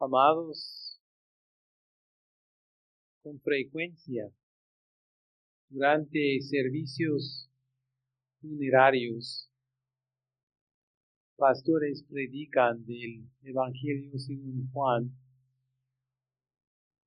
Amados, con frecuencia, durante servicios funerarios, pastores predican del Evangelio según Juan,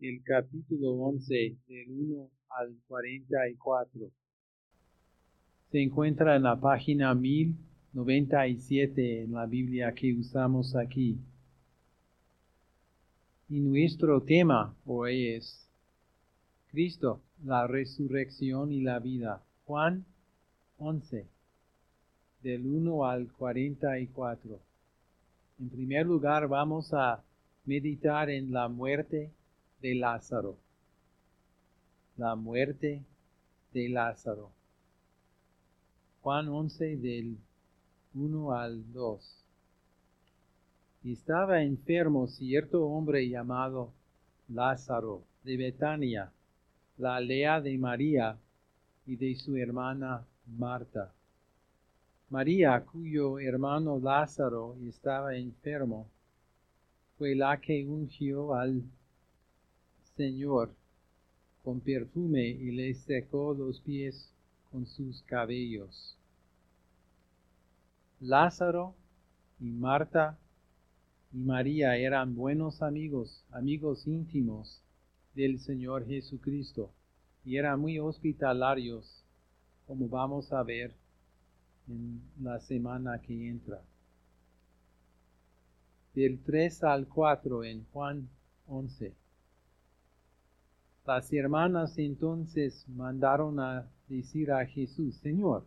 el capítulo 11, del 1 al 44. Se encuentra en la página 1097 en la Biblia que usamos aquí. Y nuestro tema hoy es Cristo, la resurrección y la vida. Juan 11, del 1 al 44. En primer lugar, vamos a meditar en la muerte de Lázaro. La muerte de Lázaro. Juan 11 del 1 al 2. Estaba enfermo cierto hombre llamado Lázaro de Betania, la aldea de María y de su hermana Marta. María, cuyo hermano Lázaro estaba enfermo, fue la que ungió al Señor con perfume y le secó los pies con sus cabellos. Lázaro y Marta y María eran buenos amigos, amigos íntimos del Señor Jesucristo, y eran muy hospitalarios, como vamos a ver en la semana que entra. Del 3 al 4 en Juan 11. Las hermanas entonces mandaron a decir a Jesús, Señor,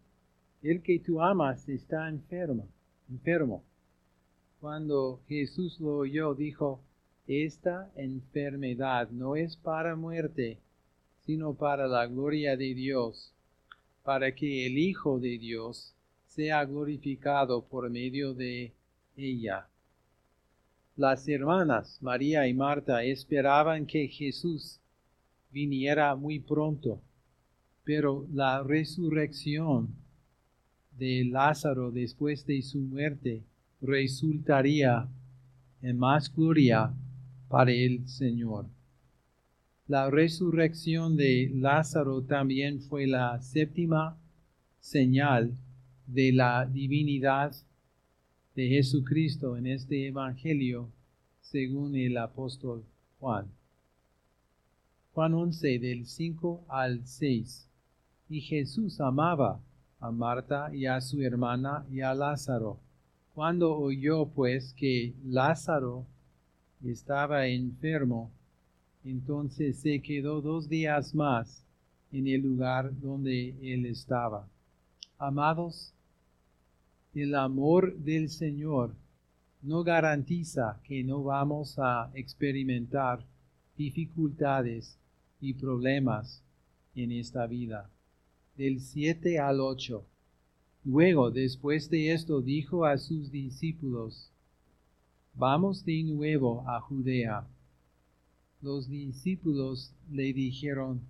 el que tú amas está enfermo, enfermo. Cuando Jesús lo oyó, dijo, esta enfermedad no es para muerte, sino para la gloria de Dios, para que el Hijo de Dios sea glorificado por medio de ella. Las hermanas María y Marta esperaban que Jesús viniera muy pronto, pero la resurrección de Lázaro después de su muerte resultaría en más gloria para el Señor. La resurrección de Lázaro también fue la séptima señal de la divinidad de Jesucristo en este Evangelio, según el apóstol Juan. Juan 11 del 5 al 6. Y Jesús amaba a Marta y a su hermana y a Lázaro. Cuando oyó pues que Lázaro estaba enfermo, entonces se quedó dos días más en el lugar donde él estaba. Amados, el amor del Señor no garantiza que no vamos a experimentar dificultades y problemas en esta vida. Del 7 al 8. Luego, después de esto, dijo a sus discípulos, Vamos de nuevo a Judea. Los discípulos le dijeron,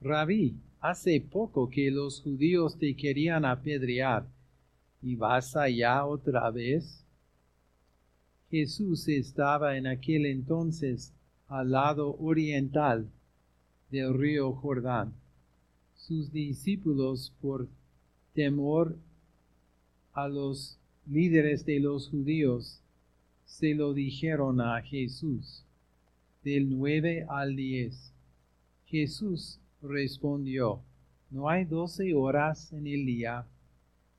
Rabí, hace poco que los judíos te querían apedrear, ¿y vas allá otra vez? Jesús estaba en aquel entonces al lado oriental del río Jordán. Sus discípulos, por temor a los líderes de los judíos, se lo dijeron a Jesús. Del 9 al 10. Jesús respondió, ¿no hay doce horas en el día?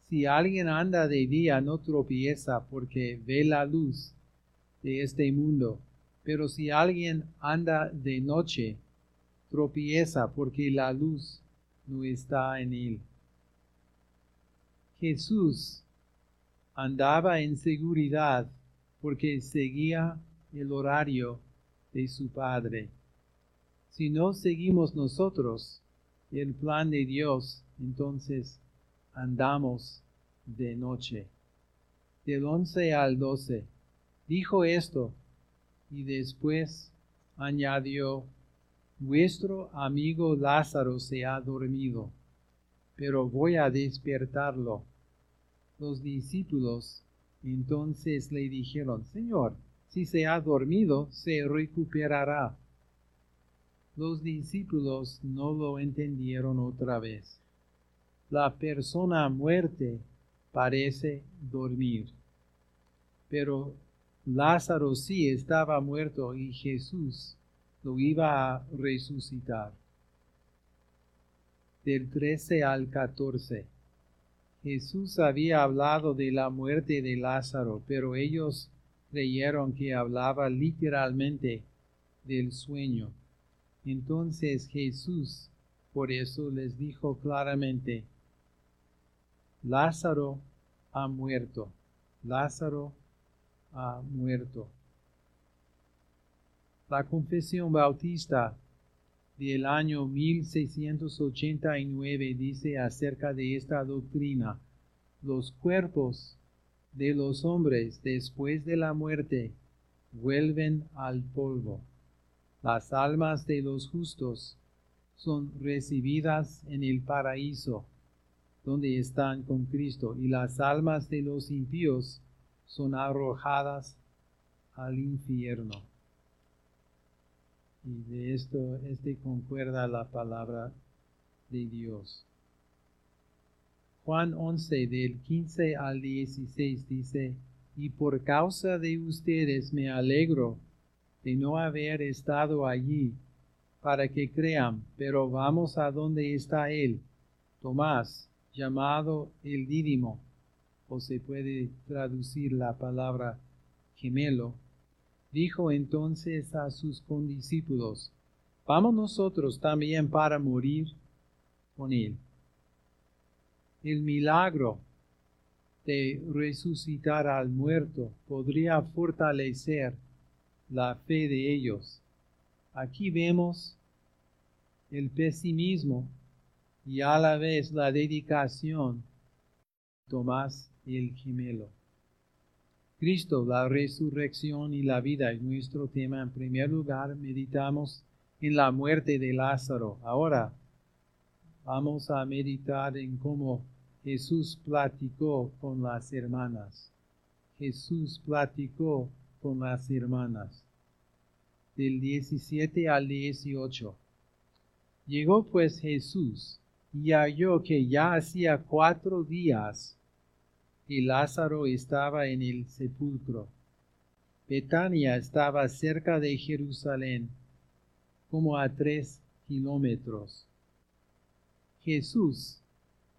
Si alguien anda de día no tropieza porque ve la luz de este mundo, pero si alguien anda de noche, tropieza porque la luz no está en él. Jesús andaba en seguridad porque seguía el horario de su Padre. Si no seguimos nosotros el plan de Dios, entonces andamos de noche. Del 11 al 12. Dijo esto y después añadió, Vuestro amigo Lázaro se ha dormido, pero voy a despertarlo. Los discípulos entonces le dijeron, Señor, Si se ha dormido, se recuperará. Los discípulos no lo entendieron otra vez. La persona muerte parece dormir. Pero Lázaro sí estaba muerto y Jesús lo iba a resucitar. Del 13 al 14. Jesús había hablado de la muerte de Lázaro, pero ellos creyeron que hablaba literalmente del sueño. Entonces Jesús por eso les dijo claramente, Lázaro ha muerto, Lázaro ha muerto. La confesión bautista del año 1689 dice acerca de esta doctrina, los cuerpos de los hombres después de la muerte vuelven al polvo. Las almas de los justos son recibidas en el paraíso, donde están con Cristo, y las almas de los impíos son arrojadas al infierno. Y de esto, este concuerda la palabra de Dios. Juan 11 del 15 al 16 dice, y por causa de ustedes me alegro de no haber estado allí para que crean, pero vamos a donde está él, Tomás, llamado el Dídimo, o se puede traducir la palabra gemelo, dijo entonces a sus condiscípulos, vamos nosotros también para morir con él. El milagro de resucitar al muerto podría fortalecer la fe de ellos. Aquí vemos el pesimismo y a la vez la dedicación Tomás el gemelo. Cristo, la resurrección y la vida es nuestro tema. En primer lugar, meditamos en la muerte de Lázaro. Ahora vamos a meditar en cómo Jesús platicó con las hermanas. Jesús platicó con las hermanas. Del 17 al 18. Llegó pues Jesús y halló que ya hacía cuatro días y Lázaro estaba en el sepulcro. Betania estaba cerca de Jerusalén, como a tres kilómetros. Jesús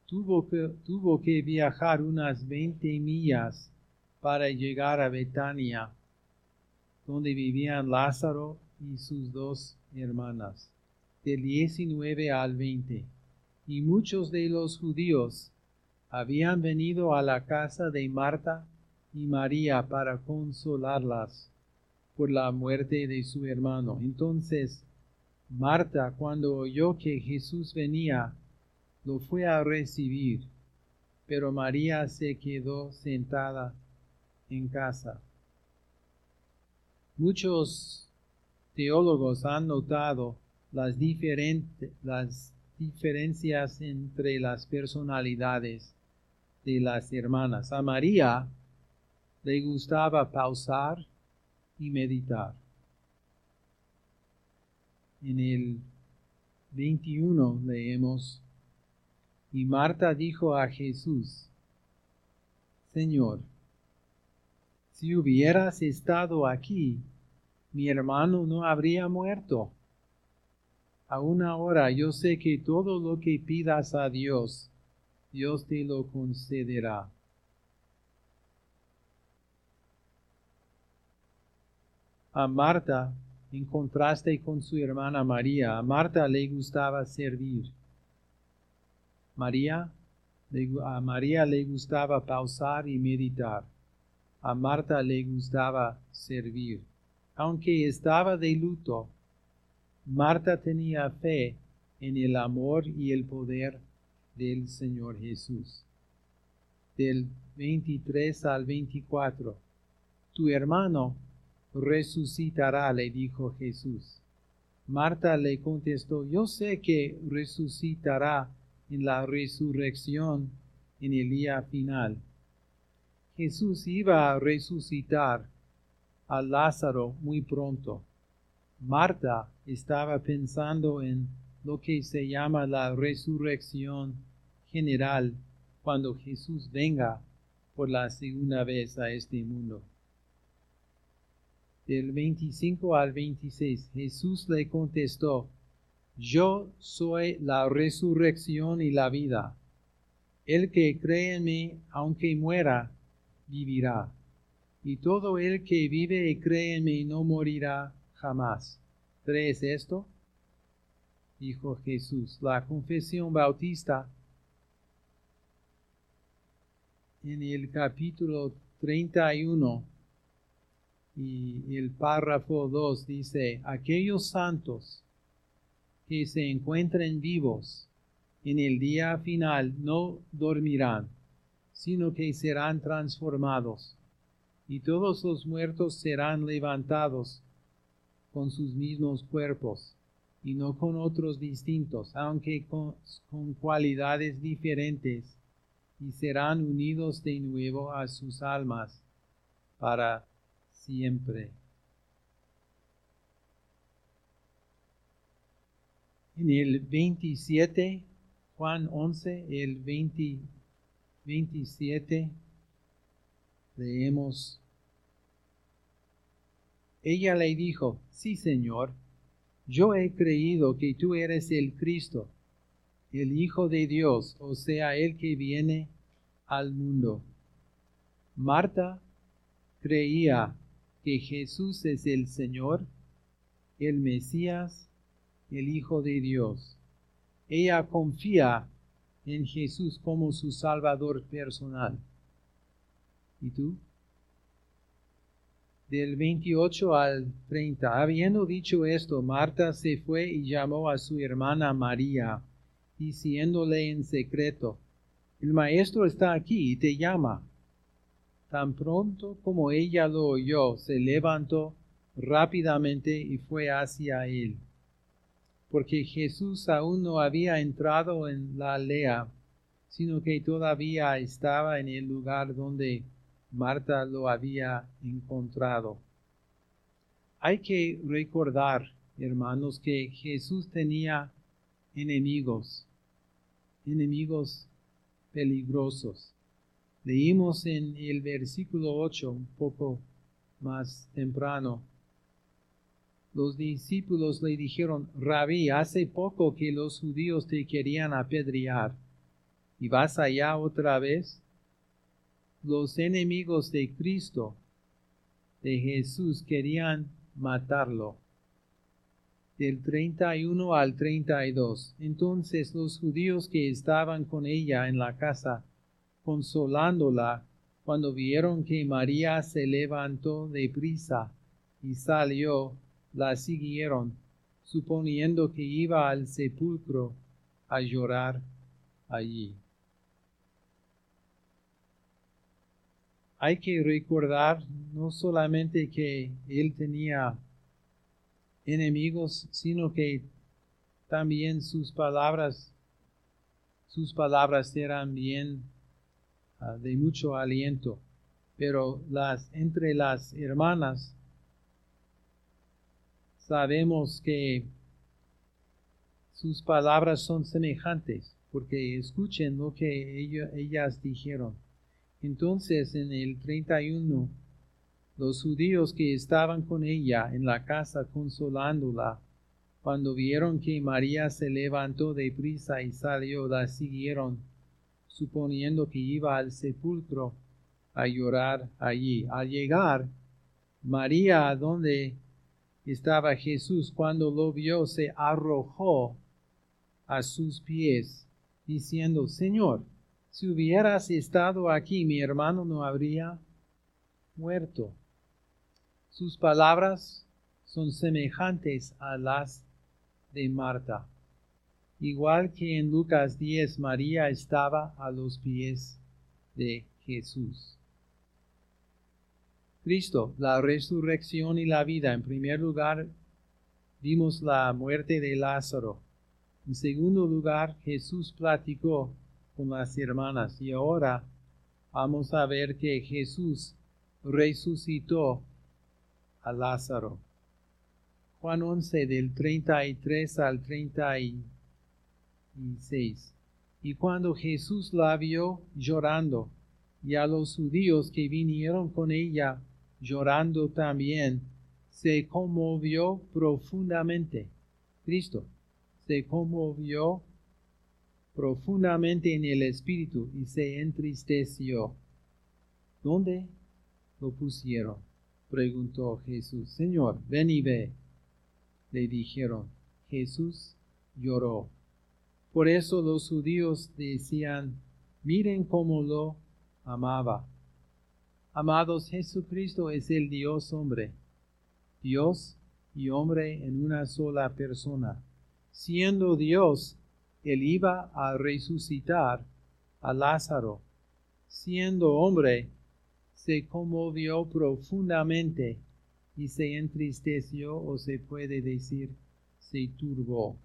tuvo que, tuvo que viajar unas veinte millas para llegar a Betania, donde vivían Lázaro y sus dos hermanas, del 19 al 20. Y muchos de los judíos habían venido a la casa de Marta y María para consolarlas por la muerte de su hermano. Entonces, Marta, cuando oyó que Jesús venía, lo fue a recibir, pero María se quedó sentada en casa. Muchos teólogos han notado las, las diferencias entre las personalidades de las hermanas. A María le gustaba pausar y meditar. En el 21 leemos, y Marta dijo a Jesús, Señor, si hubieras estado aquí, mi hermano no habría muerto. Aún ahora yo sé que todo lo que pidas a Dios, Dios te lo concederá. A Marta, en contraste con su hermana María, a Marta le gustaba servir. María, a María le gustaba pausar y meditar. A Marta le gustaba servir. Aunque estaba de luto, Marta tenía fe en el amor y el poder del Señor Jesús. Del 23 al 24. Tu hermano resucitará, le dijo Jesús. Marta le contestó, yo sé que resucitará en la resurrección en el día final. Jesús iba a resucitar a Lázaro muy pronto. Marta estaba pensando en lo que se llama la resurrección general cuando Jesús venga por la segunda vez a este mundo. Del 25 al 26, Jesús le contestó, Yo soy la resurrección y la vida. El que cree en mí, aunque muera, vivirá. Y todo el que vive y cree en mí no morirá jamás. ¿Crees esto? Dijo Jesús. La confesión bautista en el capítulo 31 y el párrafo 2 dice, aquellos santos que se encuentren vivos en el día final no dormirán, sino que serán transformados, y todos los muertos serán levantados con sus mismos cuerpos, y no con otros distintos, aunque con, con cualidades diferentes y serán unidos de nuevo a sus almas para siempre. En el 27, Juan 11, el 20, 27, leemos, ella le dijo, sí Señor, yo he creído que tú eres el Cristo el Hijo de Dios, o sea, el que viene al mundo. Marta creía que Jesús es el Señor, el Mesías, el Hijo de Dios. Ella confía en Jesús como su Salvador personal. ¿Y tú? Del 28 al 30. Habiendo dicho esto, Marta se fue y llamó a su hermana María diciéndole en secreto, el maestro está aquí y te llama. Tan pronto como ella lo oyó, se levantó rápidamente y fue hacia él, porque Jesús aún no había entrado en la aldea, sino que todavía estaba en el lugar donde Marta lo había encontrado. Hay que recordar, hermanos, que Jesús tenía enemigos enemigos peligrosos. Leímos en el versículo 8 un poco más temprano. Los discípulos le dijeron, Rabí, hace poco que los judíos te querían apedrear, ¿y vas allá otra vez? Los enemigos de Cristo, de Jesús, querían matarlo del 31 al 32. Entonces los judíos que estaban con ella en la casa, consolándola, cuando vieron que María se levantó de prisa y salió, la siguieron, suponiendo que iba al sepulcro a llorar allí. Hay que recordar no solamente que él tenía enemigos, sino que también sus palabras, sus palabras eran bien ah, de mucho aliento. Pero las, entre las hermanas sabemos que sus palabras son semejantes, porque escuchen lo que ellas dijeron. Entonces en el 31 los judíos que estaban con ella en la casa consolándola, cuando vieron que María se levantó de prisa y salió, la siguieron, suponiendo que iba al sepulcro a llorar allí. Al llegar, María, donde estaba Jesús, cuando lo vio, se arrojó a sus pies, diciendo, Señor, si hubieras estado aquí, mi hermano no habría muerto. Sus palabras son semejantes a las de Marta. Igual que en Lucas 10, María estaba a los pies de Jesús. Cristo, la resurrección y la vida. En primer lugar, vimos la muerte de Lázaro. En segundo lugar, Jesús platicó con las hermanas y ahora vamos a ver que Jesús resucitó a Lázaro. Juan 11 del 33 al 36. Y cuando Jesús la vio llorando, y a los judíos que vinieron con ella llorando también, se conmovió profundamente. Cristo se conmovió profundamente en el espíritu y se entristeció. ¿Dónde lo pusieron? preguntó Jesús. Señor, ven y ve. Le dijeron. Jesús lloró. Por eso los judíos decían, miren cómo lo amaba. Amados, Jesucristo es el Dios hombre, Dios y hombre en una sola persona. Siendo Dios, Él iba a resucitar a Lázaro. Siendo hombre, se conmovió profundamente y se entristeció o se puede decir, se turbó.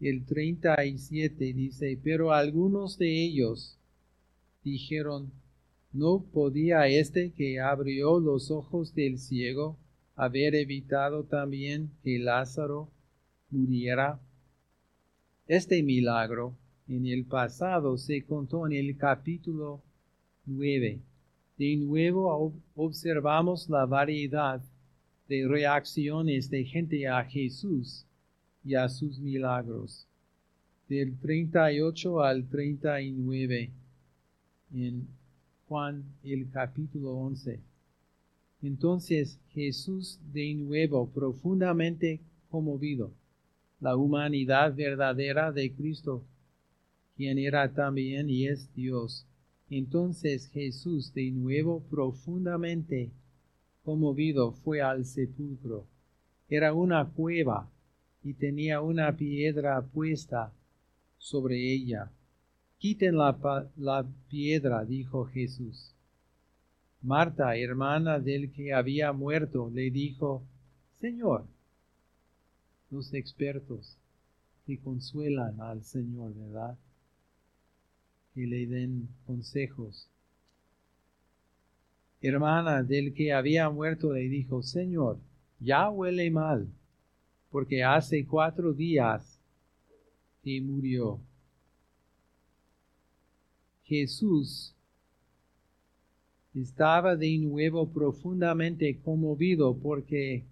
El 37 dice, pero algunos de ellos dijeron, ¿no podía este que abrió los ojos del ciego haber evitado también que Lázaro muriera? Este milagro en el pasado se contó en el capítulo 9. De nuevo observamos la variedad de reacciones de gente a Jesús y a sus milagros. Del 38 al 39 en Juan el capítulo 11. Entonces Jesús de nuevo profundamente conmovido, la humanidad verdadera de Cristo, quien era también y es Dios. Entonces Jesús de nuevo profundamente conmovido fue al sepulcro. Era una cueva y tenía una piedra puesta sobre ella. Quiten la, piedra, dijo Jesús. Marta, hermana del que había muerto, le dijo, Señor, los expertos que consuelan al Señor, ¿verdad? Que le den consejos. Hermana del que había muerto le dijo, Señor, ya huele mal, porque hace cuatro días que murió. Jesús estaba de nuevo profundamente conmovido porque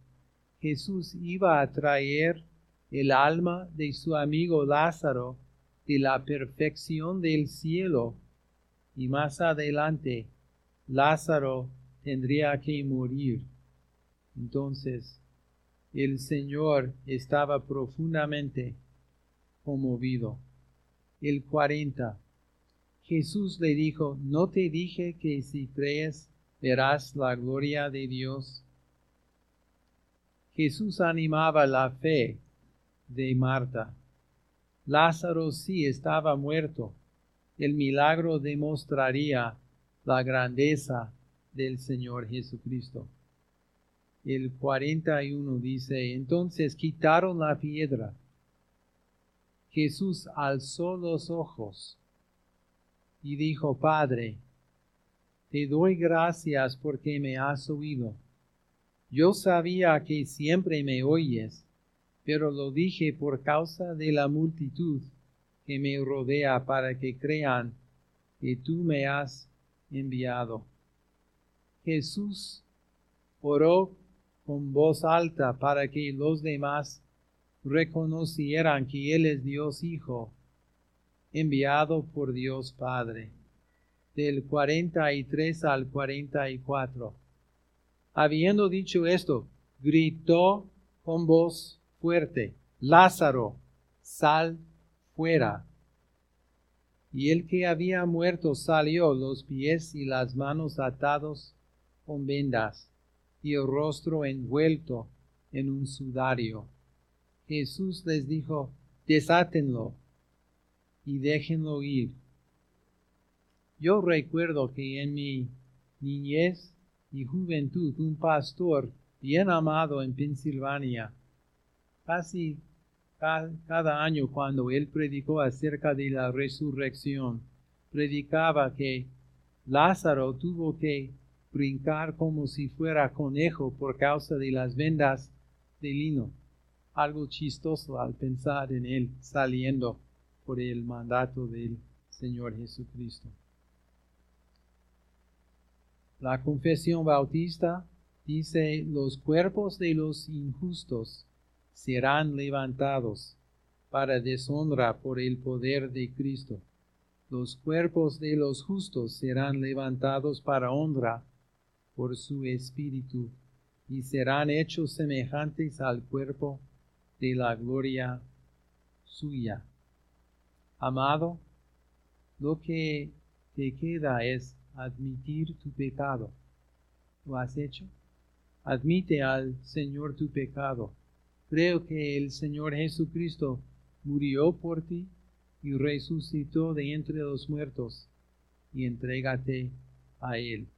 Jesús iba a traer el alma de su amigo Lázaro de la perfección del cielo y más adelante Lázaro tendría que morir. Entonces el Señor estaba profundamente conmovido. El 40. Jesús le dijo, ¿no te dije que si crees verás la gloria de Dios? Jesús animaba la fe de Marta. Lázaro sí estaba muerto. El milagro demostraría la grandeza del Señor Jesucristo. El 41 dice, entonces quitaron la piedra. Jesús alzó los ojos y dijo, Padre, te doy gracias porque me has oído. Yo sabía que siempre me oyes, pero lo dije por causa de la multitud que me rodea para que crean que tú me has enviado. Jesús oró con voz alta para que los demás reconocieran que Él es Dios Hijo enviado por Dios Padre. Del 43 al 44. Habiendo dicho esto, gritó con voz fuerte, Lázaro, sal fuera. Y el que había muerto salió, los pies y las manos atados con vendas, y el rostro envuelto en un sudario. Jesús les dijo, desátenlo y déjenlo ir. Yo recuerdo que en mi niñez y juventud un pastor bien amado en Pensilvania, casi cada año cuando él predicó acerca de la resurrección, predicaba que Lázaro tuvo que brincar como si fuera conejo por causa de las vendas de lino. Algo chistoso al pensar en él saliendo por el mandato del Señor Jesucristo. La confesión bautista dice, los cuerpos de los injustos serán levantados para deshonra por el poder de Cristo. Los cuerpos de los justos serán levantados para honra por su espíritu y serán hechos semejantes al cuerpo de la gloria suya. Amado, lo que te queda es admitir tu pecado. ¿Lo has hecho? Admite al Señor tu pecado. Creo que el Señor Jesucristo murió por ti y resucitó de entre los muertos y entrégate a Él.